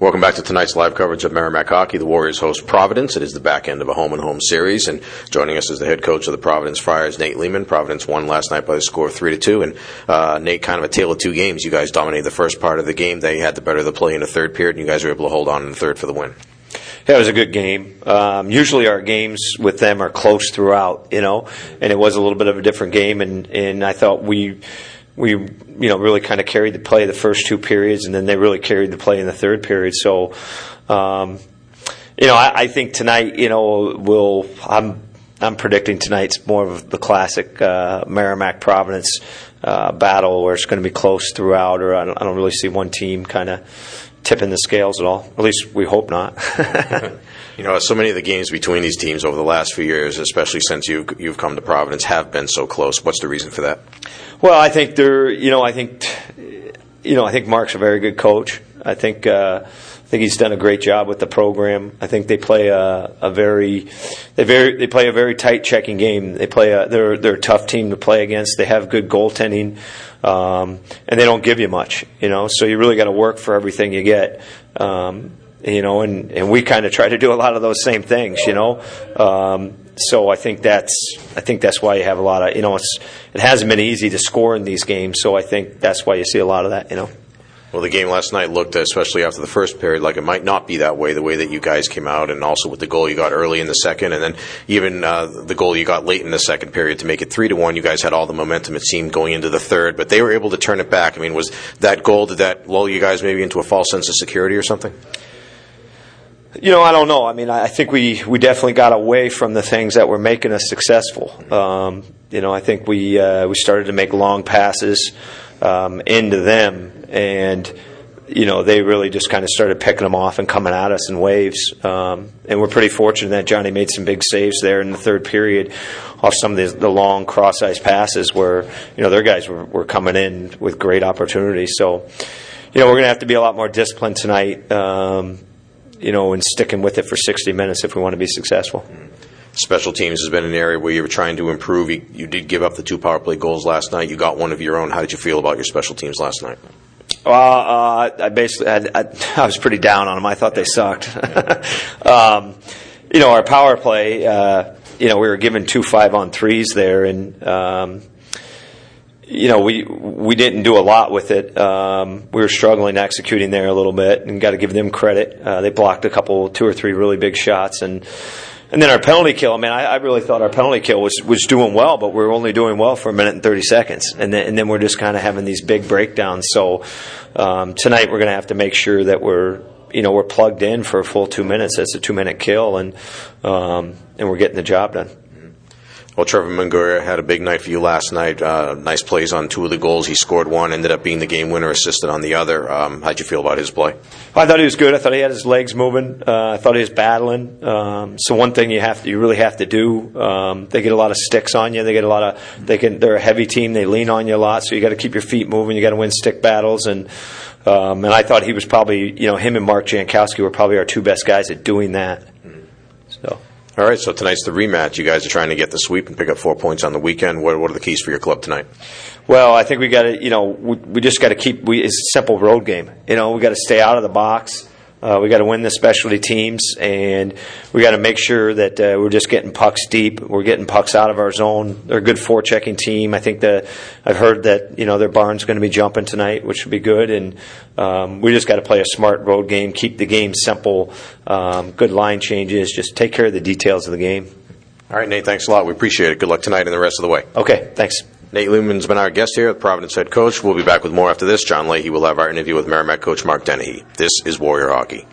Welcome back to tonight's live coverage of Merrimack Hockey. The Warriors host Providence. It is the back end of a home and home series, and joining us is the head coach of the Providence Friars, Nate Leaman. Providence won last night by the score of three to two, and uh, Nate, kind of a tale of two games. You guys dominated the first part of the game. They had the better of the play in the third period, and you guys were able to hold on in the third for the win. Yeah, it was a good game. Um, usually our games with them are close throughout, you know, and it was a little bit of a different game, and and I thought we we you know really kind of carried the play the first two periods, and then they really carried the play in the third period. So, um, you know, I, I, think tonight, you know, we'll I'm I'm predicting tonight's more of the classic uh, Merrimack Providence uh, battle where it's going to be close throughout, or I don't, I don't really see one team kind of tipping the scales at all. At least we hope not. You know, so many of the games between these teams over the last few years, especially since you you've come to Providence, have been so close. What's the reason for that? Well, I think they're, you know, I think, you know, I think Mark's a very good coach. I think, uh, I think he's done a great job with the program. I think they play a, a very, they very, they play a very tight checking game. They play a, they're, they're a tough team to play against. They have good goaltending, um, and they don't give you much, you know, so you really got to work for everything you get. Um, you know, and, and we kind of try to do a lot of those same things, you know. Um, so I think that's I think that's why you have a lot of you know it's it hasn't been easy to score in these games. So I think that's why you see a lot of that, you know. Well, the game last night looked, especially after the first period, like it might not be that way. The way that you guys came out, and also with the goal you got early in the second, and then even uh, the goal you got late in the second period to make it three to one. You guys had all the momentum it seemed going into the third, but they were able to turn it back. I mean, was that goal did that lull you guys maybe into a false sense of security or something? You know, I don't know. I mean, I think we, we definitely got away from the things that were making us successful. Um, you know, I think we uh, we started to make long passes um, into them, and you know they really just kind of started picking them off and coming at us in waves. Um, and we're pretty fortunate that Johnny made some big saves there in the third period off some of the, the long cross ice passes where you know their guys were, were coming in with great opportunities. So you know we're going to have to be a lot more disciplined tonight. Um, you know, and sticking with it for 60 minutes if we want to be successful. Special teams has been an area where you were trying to improve. You, you, did give up the two power play goals last night. You got one of your own. How did you feel about your special teams last night? Well, uh, I basically had, I, I, was pretty down on them. I thought they sucked. um, you know, our power play. Uh, you know, we were given two five on threes there, and um, you know, we we didn't do a lot with it. Um, we were struggling executing there a little bit, and got to give them credit. Uh, they blocked a couple, two or three really big shots, and and then our penalty kill. I mean, I, I, really thought our penalty kill was was doing well, but we are only doing well for a minute and thirty seconds, and then and then we're just kind of having these big breakdowns. So um, tonight we're going to have to make sure that we're you know we're plugged in for a full two minutes. That's a two minute kill, and um, and we're getting the job done. Well, Trevor Mingoia had a big night for you last night. Uh, nice plays on two of the goals. He scored one, ended up being the game winner, assisted on the other. Um, how'd you feel about his play? I thought he was good. I thought he had his legs moving. Uh, I thought he was battling. Um, so one thing you have to, you really have to do. Um, they get a lot of sticks on you. They get a lot of. They can. They're a heavy team. They lean on you a lot. So you got to keep your feet moving. You got to win stick battles and. Um, and I thought he was probably, you know, him and Mark Jankowski were probably our two best guys at doing that. So. All right, so tonight's the rematch. You guys are trying to get the sweep and pick up four points on the weekend. What, what are the keys for your club tonight? Well, I think we got to, you know, we, we just got to keep. We, it's a simple road game. You know, we got to stay out of the box. Uh, we got to win the specialty teams, and we got to make sure that uh, we're just getting pucks deep. We're getting pucks out of our zone. They're a good forechecking team. I think that I've heard that you know their barn's going to be jumping tonight, which would be good. And um, we just got to play a smart road game, keep the game simple, um, good line changes, just take care of the details of the game. All right, Nate. Thanks a lot. We appreciate it. Good luck tonight and the rest of the way. Okay. Thanks. Nate Leaman's been our guest here, the Providence head coach. We'll be back with more after this. John Leahy will have our interview with Merrimack coach Mark Dennehy. This is Warrior Hockey.